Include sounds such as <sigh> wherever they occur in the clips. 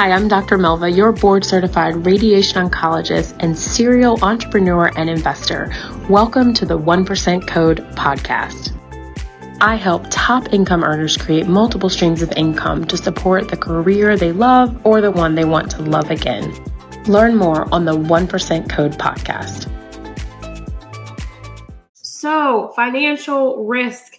Hi, I'm Dr. Melva, your board certified radiation oncologist and serial entrepreneur and investor. Welcome to the 1% Code podcast. I help top income earners create multiple streams of income to support the career they love or the one they want to love again. Learn more on the 1% Code podcast. So, financial risk.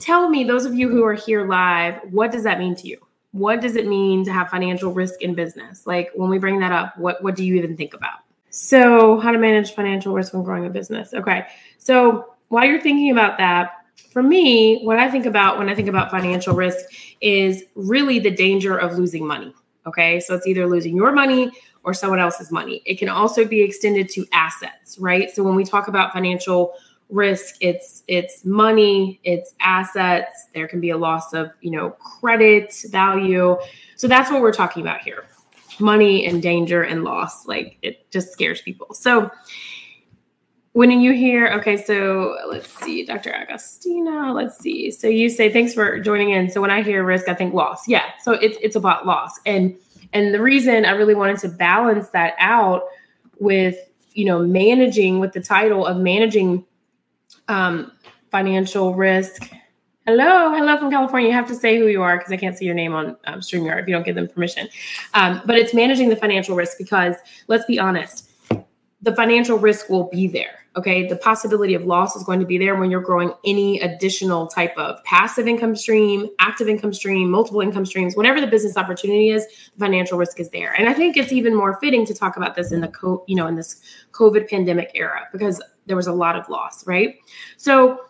Tell me, those of you who are here live, what does that mean to you? What does it mean to have financial risk in business? Like when we bring that up, what what do you even think about? So, how to manage financial risk when growing a business. Okay. So, while you're thinking about that, for me, what I think about when I think about financial risk is really the danger of losing money. Okay. So, it's either losing your money or someone else's money. It can also be extended to assets, right? So, when we talk about financial risk it's it's money it's assets. There can be a loss of you know credit value. So that's what we're talking about here. Money and danger and loss like it just scares people. So when you hear okay so let's see dr agostina let's see. So you say thanks for joining in. So when i hear risk i think loss. Yeah so it's it's about loss. And and the reason i really wanted to balance that out with you know managing with the title of managing um, financial risk. Hello, hello from California. You have to say who you are because I can't see your name on um, StreamYard if you don't give them permission. Um, but it's managing the financial risk because let's be honest, the financial risk will be there. Okay. The possibility of loss is going to be there when you're growing any additional type of passive income stream, active income stream, multiple income streams, whatever the business opportunity is, the financial risk is there. And I think it's even more fitting to talk about this in the co- you know, in this COVID pandemic era because there was a lot of loss, right? So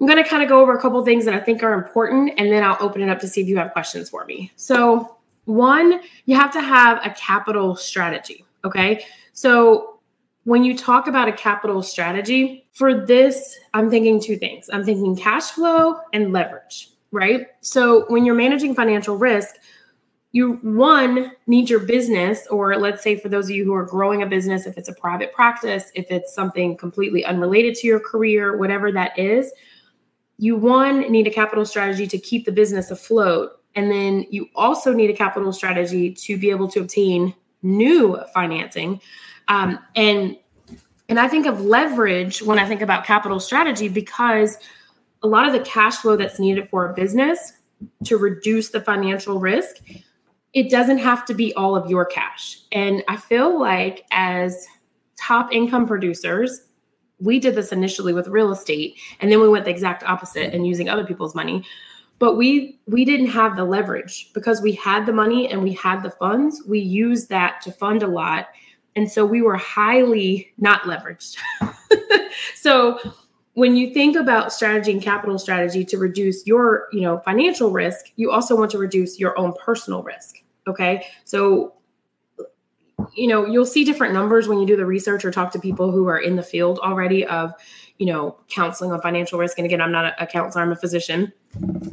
I'm going to kind of go over a couple things that I think are important and then I'll open it up to see if you have questions for me. So, one, you have to have a capital strategy, okay? So, when you talk about a capital strategy, for this, I'm thinking two things. I'm thinking cash flow and leverage, right? So when you're managing financial risk, you one need your business, or let's say for those of you who are growing a business, if it's a private practice, if it's something completely unrelated to your career, whatever that is, you one need a capital strategy to keep the business afloat. And then you also need a capital strategy to be able to obtain new financing um, and and I think of leverage when I think about capital strategy because a lot of the cash flow that's needed for a business to reduce the financial risk, it doesn't have to be all of your cash. And I feel like as top income producers, we did this initially with real estate and then we went the exact opposite and using other people's money but we we didn't have the leverage because we had the money and we had the funds we used that to fund a lot and so we were highly not leveraged. <laughs> so when you think about strategy and capital strategy to reduce your, you know, financial risk, you also want to reduce your own personal risk. Okay. So you know, you'll see different numbers when you do the research or talk to people who are in the field already of, you know, counseling on financial risk. And again, I'm not a, counselor, I'm a physician.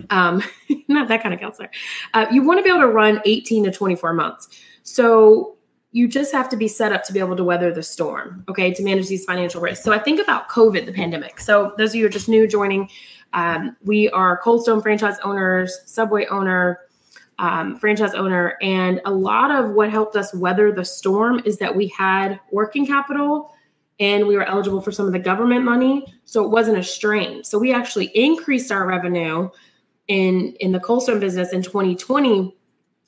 Um, <laughs> not that kind of counselor. Uh, you want to be able to run 18 to 24 months. So you just have to be set up to be able to weather the storm, okay, to manage these financial risks. So I think about COVID, the pandemic. So those of you who are just new joining, um, we are Cold Stone franchise owners, Subway owner, um, franchise owner, and a lot of what helped us weather the storm is that we had working capital and we were eligible for some of the government money, so it wasn't a strain. So we actually increased our revenue in in the Cold Stone business in 2020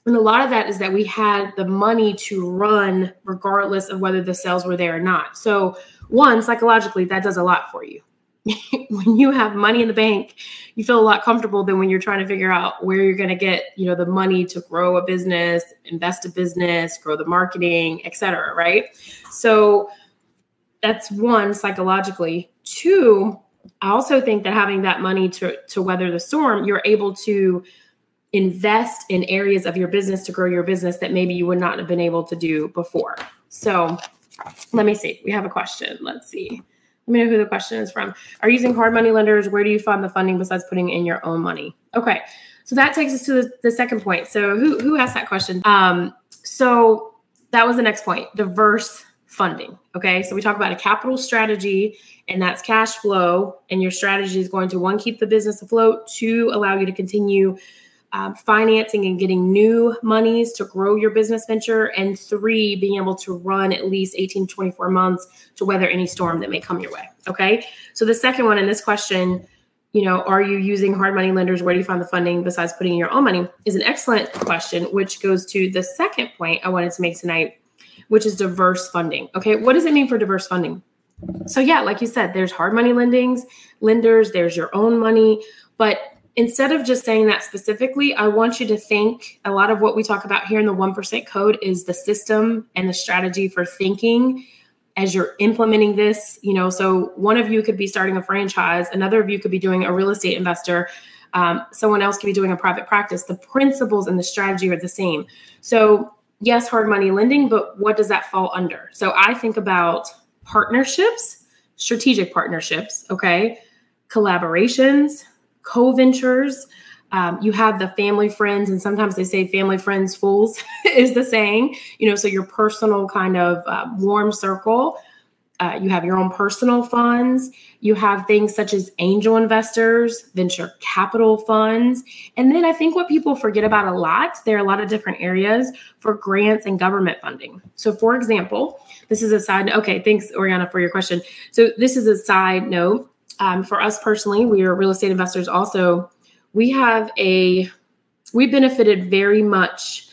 and a lot of that is that we had the money to run regardless of whether the sales were there or not. So, one, psychologically, that does a lot for you. <laughs> when you have money in the bank, you feel a lot comfortable than when you're trying to figure out where you're going to get, you know, the money to grow a business, invest a business, grow the marketing, etc. right? So, that's one psychologically. Two, I also think that having that money to to weather the storm, you're able to invest in areas of your business to grow your business that maybe you would not have been able to do before. So let me see. We have a question. Let's see. Let me know who the question is from. Are you using hard money lenders? Where do you fund the funding besides putting in your own money? Okay. So that takes us to the, the second point. So who who asked that question? Um, so that was the next point. Diverse funding. Okay. So we talk about a capital strategy, and that's cash flow. And your strategy is going to one, keep the business afloat, two, allow you to continue um, financing and getting new monies to grow your business venture. And three, being able to run at least 18 to 24 months to weather any storm that may come your way. Okay. So the second one in this question, you know, are you using hard money lenders? Where do you find the funding besides putting in your own money? Is an excellent question, which goes to the second point I wanted to make tonight, which is diverse funding. Okay. What does it mean for diverse funding? So yeah, like you said, there's hard money lendings, lenders, there's your own money, but instead of just saying that specifically, I want you to think a lot of what we talk about here in the 1% code is the system and the strategy for thinking as you're implementing this. You know, so one of you could be starting a franchise, another of you could be doing a real estate investor. Um, someone else could be doing a private practice. The principles and the strategy are the same. So, yes, hard money lending, but what does that fall under? So, I think about partnerships, strategic partnerships, okay, collaborations, co ventures. Um, you have the family friends, and sometimes they say family friends fools <laughs> is the saying, you know, so your personal kind of uh, warm circle. Uh, you have your own personal funds. You have things such as angel investors, venture capital funds. And then I think what people forget about a lot, there are a lot of different areas for grants and government funding. So, for example, this is a side. Okay, thanks, Oriana, for your question. So, this is a side note. Um, for us personally, we are real estate investors also. We have a, we benefited very much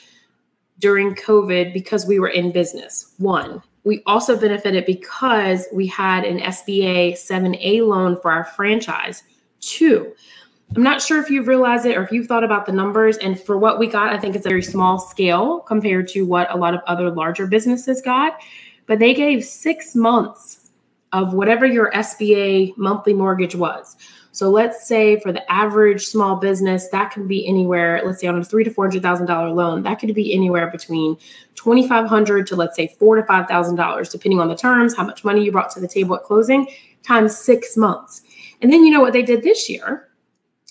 during COVID because we were in business. One, we also benefited because we had an SBA 7A loan for our franchise. Two, I'm not sure if you've realized it or if you've thought about the numbers. And for what we got, I think it's a very small scale compared to what a lot of other larger businesses got. But they gave six months of whatever your SBA monthly mortgage was. So let's say for the average small business, that can be anywhere. Let's say on a three to four hundred thousand dollar loan, that could be anywhere between twenty five hundred to let's say four to five thousand dollars, depending on the terms, how much money you brought to the table at closing, times six months. And then you know what they did this year?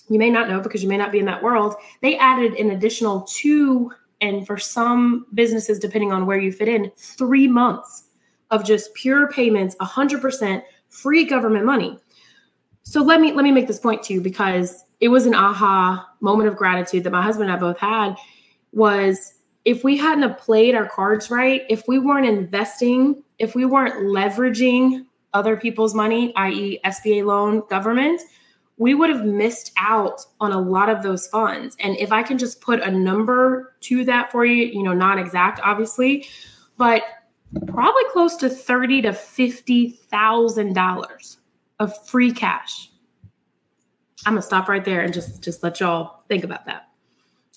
You may not know because you may not be in that world. They added an additional two, and for some businesses, depending on where you fit in, three months of just pure payments, 100% free government money. So let me let me make this point to you because it was an aha moment of gratitude that my husband and I both had was if we hadn't have played our cards right, if we weren't investing, if we weren't leveraging other people's money, i.e. SBA loan government, we would have missed out on a lot of those funds. And if I can just put a number to that for you, you know, not exact obviously, but probably close to thirty to fifty thousand dollars of free cash. I'm gonna stop right there and just just let y'all think about that.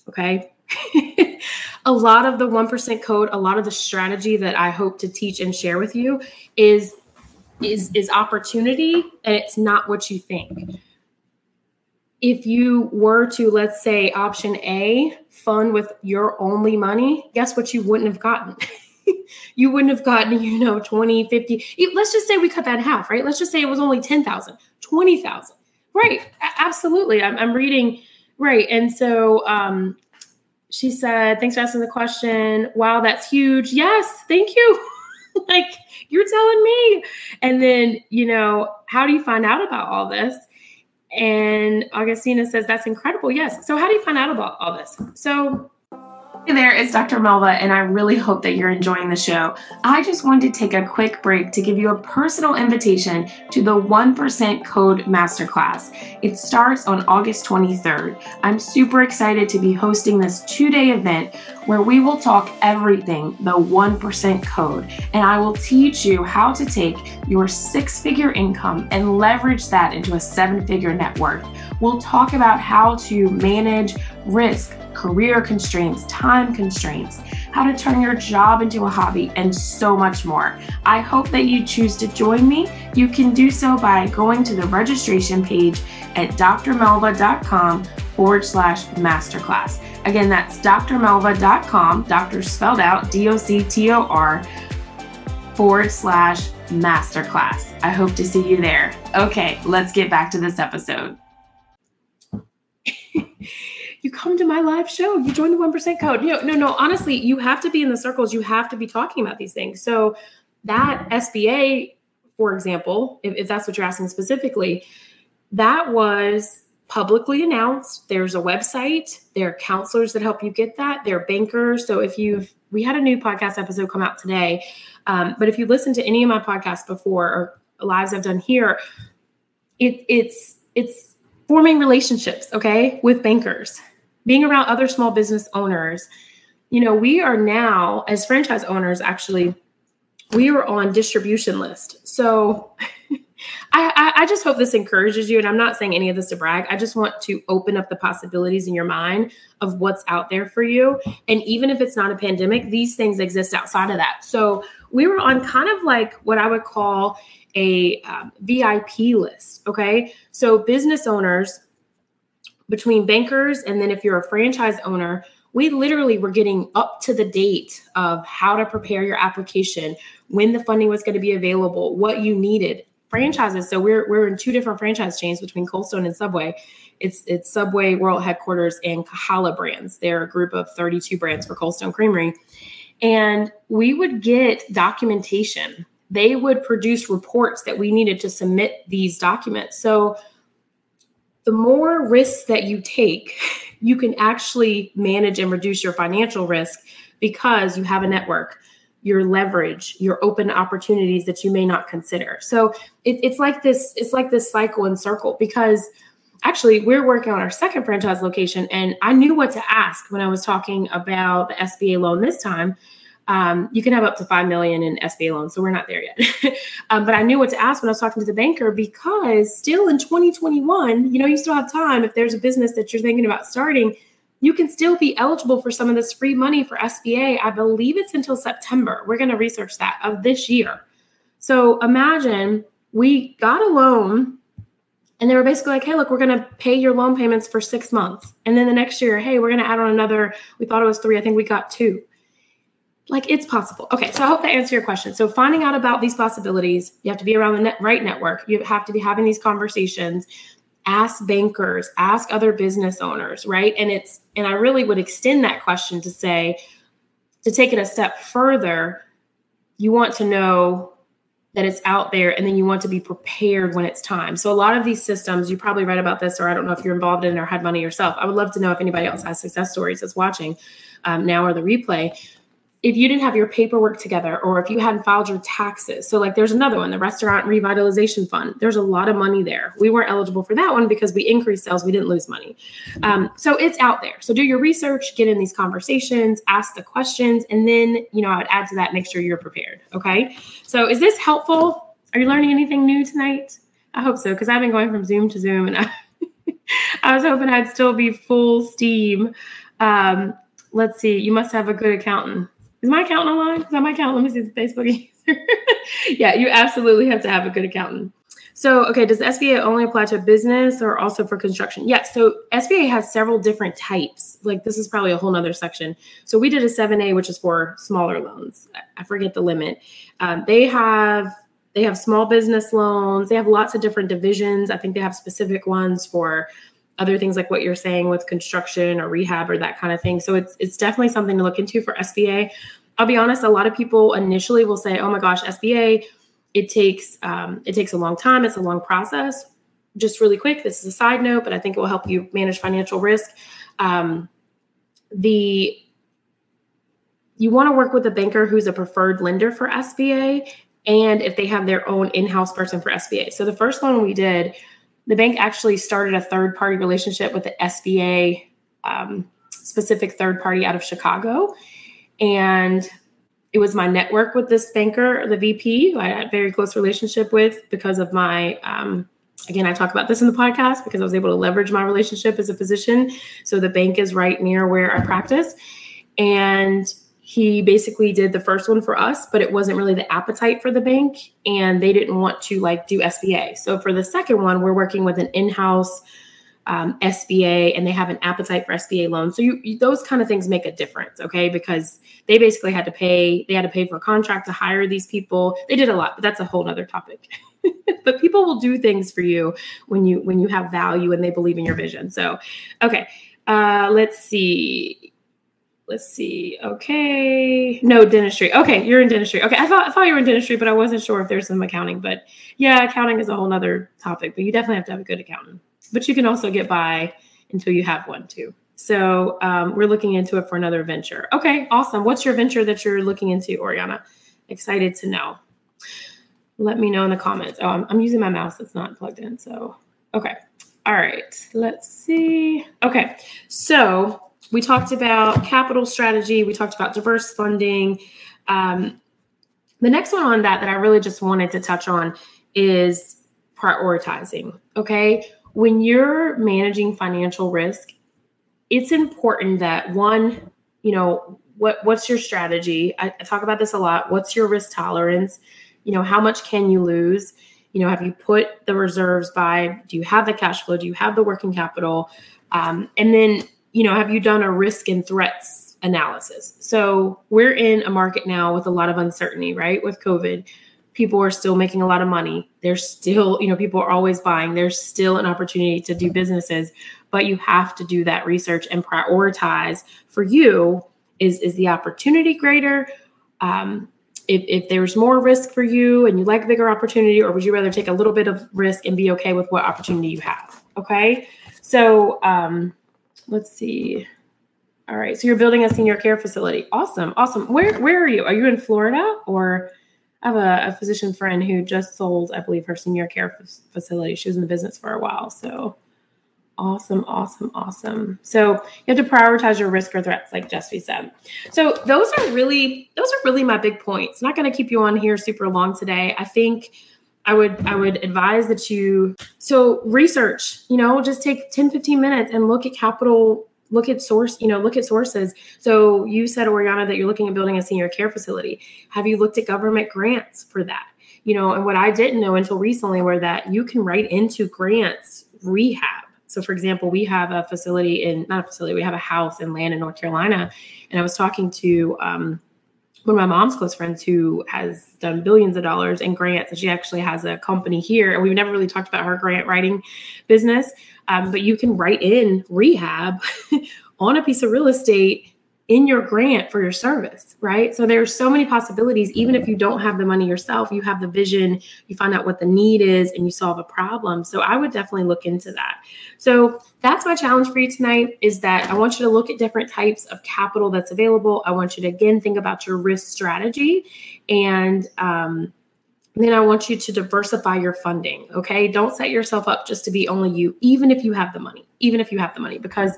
Okay. <laughs> a lot of the 1% code, a lot of the strategy that I hope to teach and share with you is is is opportunity and it's not what you think. If you were to let's say option A, fund with your only money, guess what you wouldn't have gotten? <laughs> <laughs> you wouldn't have gotten, <laughs> you know, 20, 50. Let's just say we cut that in half, right? Let's just say it was only 10,000, 20,000. Right. Absolutely. I'm, I'm reading. Right. And so um, she said, thanks for asking the question. Wow, that's huge. Yes. Thank you. <laughs> like you're telling me. And then, you know, how do you find out about all this? And Augustina says, that's incredible. Yes. So how do you find out about all this? So Hey there, it's Dr. Melva, and I really hope that you're enjoying the show. I just wanted to take a quick break to give you a personal invitation to the 1% Code Masterclass. It starts on August 23rd. I'm super excited to be hosting this two day event where we will talk everything the 1% code, and I will teach you how to take your six figure income and leverage that into a seven figure net worth. We'll talk about how to manage risk career constraints, time constraints, how to turn your job into a hobby, and so much more. I hope that you choose to join me. You can do so by going to the registration page at drmelva.com forward slash masterclass. Again, that's drmelva.com, doctor spelled out D O C T O R forward slash masterclass. I hope to see you there. Okay, let's get back to this episode <laughs> you come to my live show, you join the 1% code. You know, no, no, honestly, you have to be in the circles. You have to be talking about these things. So that SBA, for example, if, if that's what you're asking specifically, that was publicly announced. There's a website. There are counselors that help you get that. There are bankers. So if you've, we had a new podcast episode come out today. Um, but if you listen to any of my podcasts before or lives I've done here, it, it's it's forming relationships, okay, with bankers, being around other small business owners. You know, we are now as franchise owners actually we are on distribution list. So <laughs> I, I, just hope this encourages you. And I'm not saying any of this to brag. I just want to open up the possibilities in your mind of what's out there for you. And even if it's not a pandemic, these things exist outside of that. So we were on kind of like what I would call a um, VIP list. Okay. So business owners, between bankers and then if you're a franchise owner, we literally were getting up to the date of how to prepare your application, when the funding was going to be available, what you needed. Franchises. So we're we're in two different franchise chains between Cold Stone and Subway. It's it's Subway World Headquarters and Kahala Brands. They're a group of 32 brands for Cold Stone Creamery. And we would get documentation. They would produce reports that we needed to submit these documents. So the more risks that you take, you can actually manage and reduce your financial risk because you have a network, your leverage, your open opportunities that you may not consider. So it, it's like this, it's like this cycle and circle because actually we're working on our second franchise location and I knew what to ask when I was talking about the SBA loan this time um, you can have up to five million in SBA loans, so we're not there yet. <laughs> um, but I knew what to ask when I was talking to the banker because still in 2021, you know, you still have time. If there's a business that you're thinking about starting, you can still be eligible for some of this free money for SBA. I believe it's until September. We're going to research that of this year. So imagine we got a loan and they were basically like, hey, look, we're going to pay your loan payments for six months. And then the next year, hey, we're going to add on another, we thought it was three. I think we got two like it's possible. Okay, so I hope that answers your question. So finding out about these possibilities, you have to be around the net, right network. You have to be having these conversations. Ask bankers, ask other business owners, right? And it's and I really would extend that question to say to take it a step further, you want to know that it's out there and then you want to be prepared when it's time. So a lot of these systems, you probably read about this or I don't know if you're involved in or had money yourself. I would love to know if anybody else has success stories that's watching um, now or the replay if you didn't have your paperwork together or if you hadn't filed your taxes. So, like, there's another one, the Restaurant Revitalization Fund. There's a lot of money there. We weren't eligible for that one because we increased sales, we didn't lose money. Um, so, it's out there. So, do your research, get in these conversations, ask the questions, and then, you know, I would add to that, make sure you're prepared. Okay. So, is this helpful? Are you learning anything new tonight? I hope so, because I've been going from Zoom to Zoom and <laughs> I, I was hoping I'd still be full steam. Um, let's see, you must have a good accountant. Is my accountant online? Is that my accountant? Let me see the Facebook user. <laughs> yeah, you absolutely have to have a good accountant. So, okay, does SBA only apply to business or also for construction? Yes. So SBA has several different types. Like this is probably a whole nother section. So we did a 7A, which is for smaller loans. I forget the limit. Um, they have they have small business loans. They have lots of different divisions. I think they have specific ones for other things like what you're saying with construction or rehab or that kind of thing. So it's it's definitely something to look into for SBA. I'll be honest, a lot of people initially will say, "Oh my gosh, SBA, it takes um, it takes a long time. It's a long process." Just really quick, this is a side note, but I think it will help you manage financial risk. Um, the you want to work with a banker who's a preferred lender for SBA, and if they have their own in-house person for SBA. So the first loan we did the bank actually started a third party relationship with the SBA um, specific third party out of Chicago. And it was my network with this banker, the VP, who I had a very close relationship with because of my, um, again, I talk about this in the podcast because I was able to leverage my relationship as a physician. So the bank is right near where I practice. And he basically did the first one for us, but it wasn't really the appetite for the bank and they didn't want to like do SBA. So for the second one, we're working with an in-house um, SBA and they have an appetite for SBA loans. So you, you, those kind of things make a difference, okay? Because they basically had to pay, they had to pay for a contract to hire these people. They did a lot, but that's a whole other topic. <laughs> but people will do things for you when you when you have value and they believe in your vision. So, okay, uh, let's see let's see. Okay. No, dentistry. Okay, you're in dentistry. Okay, I thought I thought you were in dentistry, but I wasn't sure if there's some accounting. But yeah, accounting is a whole nother topic, but you definitely have to have a good accountant. but you can also get by until you have one too. So um, we're looking into it for another venture. Okay, awesome. What's your venture that you're looking into, Oriana? Excited to know. Let me know in the comments. Oh, I'm, I'm using my mouse that's not plugged in. So, okay. All right. Let's see. Okay. So we talked about capital strategy. We talked about diverse funding. Um, the next one on that that I really just wanted to touch on is prioritizing. Okay. When you're managing financial risk, it's important that one, you know, what what's your strategy? I, I talk about this a lot. What's your risk tolerance? You know, how much can you lose? You know, have you put the reserves by? Do you have the cash flow? Do you have the working capital? Um, and then, you know, have you done a risk and threats analysis? So we're in a market now with a lot of uncertainty, right? With COVID, people are still making a lot of money. There's still, you know, people are always buying. There's still an opportunity to do businesses, but you have to do that research and prioritize for you is is the opportunity greater um, if, if there's more risk for you and you like bigger opportunity or would you rather take a little bit of risk and be okay with what opportunity you have okay so um, let's see all right so you're building a senior care facility awesome awesome where where are you are you in florida or I have a, a physician friend who just sold, I believe, her senior care f- facility. She was in the business for a while. So Awesome, awesome, awesome. So you have to prioritize your risk or threats, like Jesse said. So those are really those are really my big points. Not going to keep you on here super long today. I think I would I would advise that you so research, you know, just take 10, 15 minutes and look at capital, look at source, you know, look at sources. So you said, Oriana, that you're looking at building a senior care facility. Have you looked at government grants for that? You know, and what I didn't know until recently were that you can write into grants rehab so, for example, we have a facility in, not a facility, we have a house and land in North Carolina. And I was talking to um, one of my mom's close friends who has done billions of dollars in grants. And she actually has a company here. And we've never really talked about her grant writing business. Um, but you can write in rehab <laughs> on a piece of real estate in your grant for your service, right? So there's so many possibilities. Even if you don't have the money yourself, you have the vision, you find out what the need is, and you solve a problem. So I would definitely look into that. So that's my challenge for you tonight is that I want you to look at different types of capital that's available. I want you to again think about your risk strategy and um, then I want you to diversify your funding. Okay. Don't set yourself up just to be only you, even if you have the money, even if you have the money, because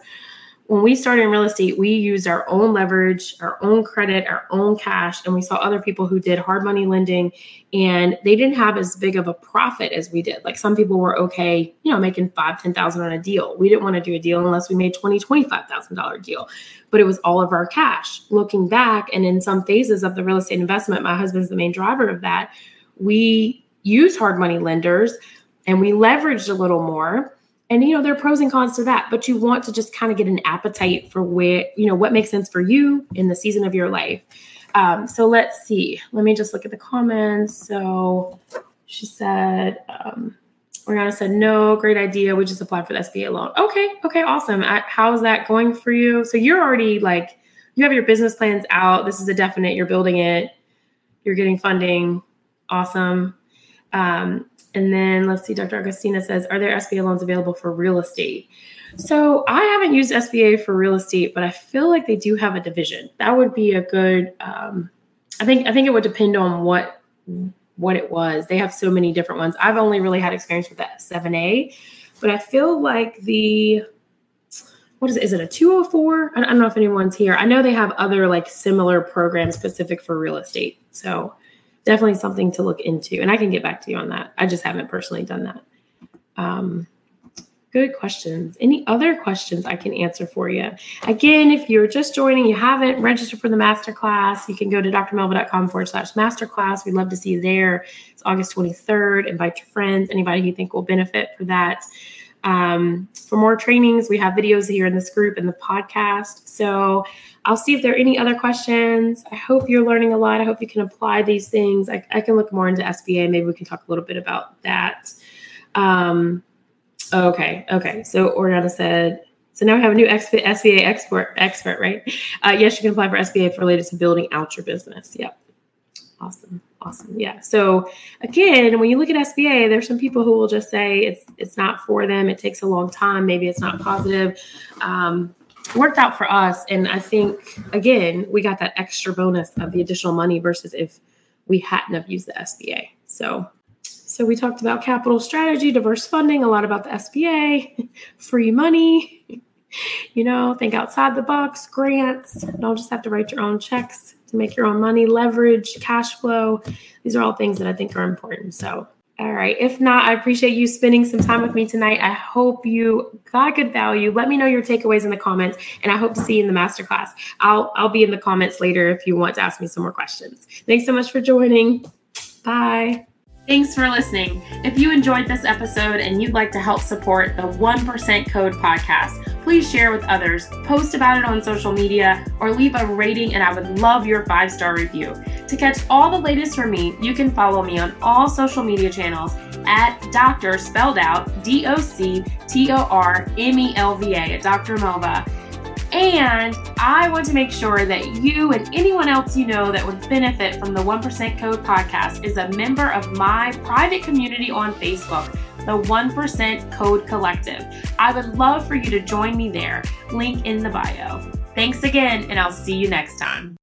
when we started in real estate, we used our own leverage, our own credit, our own cash, and we saw other people who did hard money lending and they didn't have as big of a profit as we did. Like some people were okay, you know, making five, ten thousand on a deal. We didn't want to do a deal unless we made twenty, twenty-five thousand dollar deal. But it was all of our cash. Looking back, and in some phases of the real estate investment, my husband's the main driver of that. We use hard money lenders and we leveraged a little more and you know there are pros and cons to that but you want to just kind of get an appetite for where you know what makes sense for you in the season of your life. Um, so let's see. Let me just look at the comments. So she said um, Oriana said no great idea. We just applied for the SBA loan. Okay okay awesome. How's that going for you? So you're already like you have your business plans out. This is a definite you're building it. You're getting funding. Awesome. Um, and then let's see, Dr. Augustina says, Are there SBA loans available for real estate? So I haven't used SBA for real estate, but I feel like they do have a division. That would be a good. Um, I think I think it would depend on what what it was. They have so many different ones. I've only really had experience with that 7A, but I feel like the what is it? Is it a 204? I don't know if anyone's here. I know they have other like similar programs specific for real estate. So definitely something to look into. And I can get back to you on that. I just haven't personally done that. Um, good questions. Any other questions I can answer for you? Again, if you're just joining, you haven't registered for the masterclass, you can go to drmelva.com forward slash masterclass. We'd love to see you there. It's August 23rd. Invite your friends, anybody you think will benefit for that. Um, for more trainings, we have videos here in this group and the podcast. So I'll see if there are any other questions. I hope you're learning a lot. I hope you can apply these things. I, I can look more into SBA. Maybe we can talk a little bit about that. Um, okay, okay. So Oriana said, so now we have a new SBA expert expert, right? Uh, yes, you can apply for SBA for related to building out your business. Yep. Awesome. Awesome. Yeah. So again, when you look at SBA, there's some people who will just say it's it's not for them. It takes a long time. Maybe it's not positive. Um, worked out for us, and I think again we got that extra bonus of the additional money versus if we hadn't have used the SBA. So so we talked about capital strategy, diverse funding, a lot about the SBA, <laughs> free money. <laughs> You know, think outside the box, grants. Don't just have to write your own checks to make your own money, leverage, cash flow. These are all things that I think are important. So, all right. If not, I appreciate you spending some time with me tonight. I hope you got good value. Let me know your takeaways in the comments, and I hope to see you in the masterclass. I'll I'll be in the comments later if you want to ask me some more questions. Thanks so much for joining. Bye. Thanks for listening. If you enjoyed this episode and you'd like to help support the 1% Code podcast, please share with others, post about it on social media, or leave a rating, and I would love your five star review. To catch all the latest from me, you can follow me on all social media channels at Dr. spelled out D O C T O R M E L V A at Dr. Melva. And I want to make sure that you and anyone else you know that would benefit from the 1% Code podcast is a member of my private community on Facebook, the 1% Code Collective. I would love for you to join me there. Link in the bio. Thanks again, and I'll see you next time.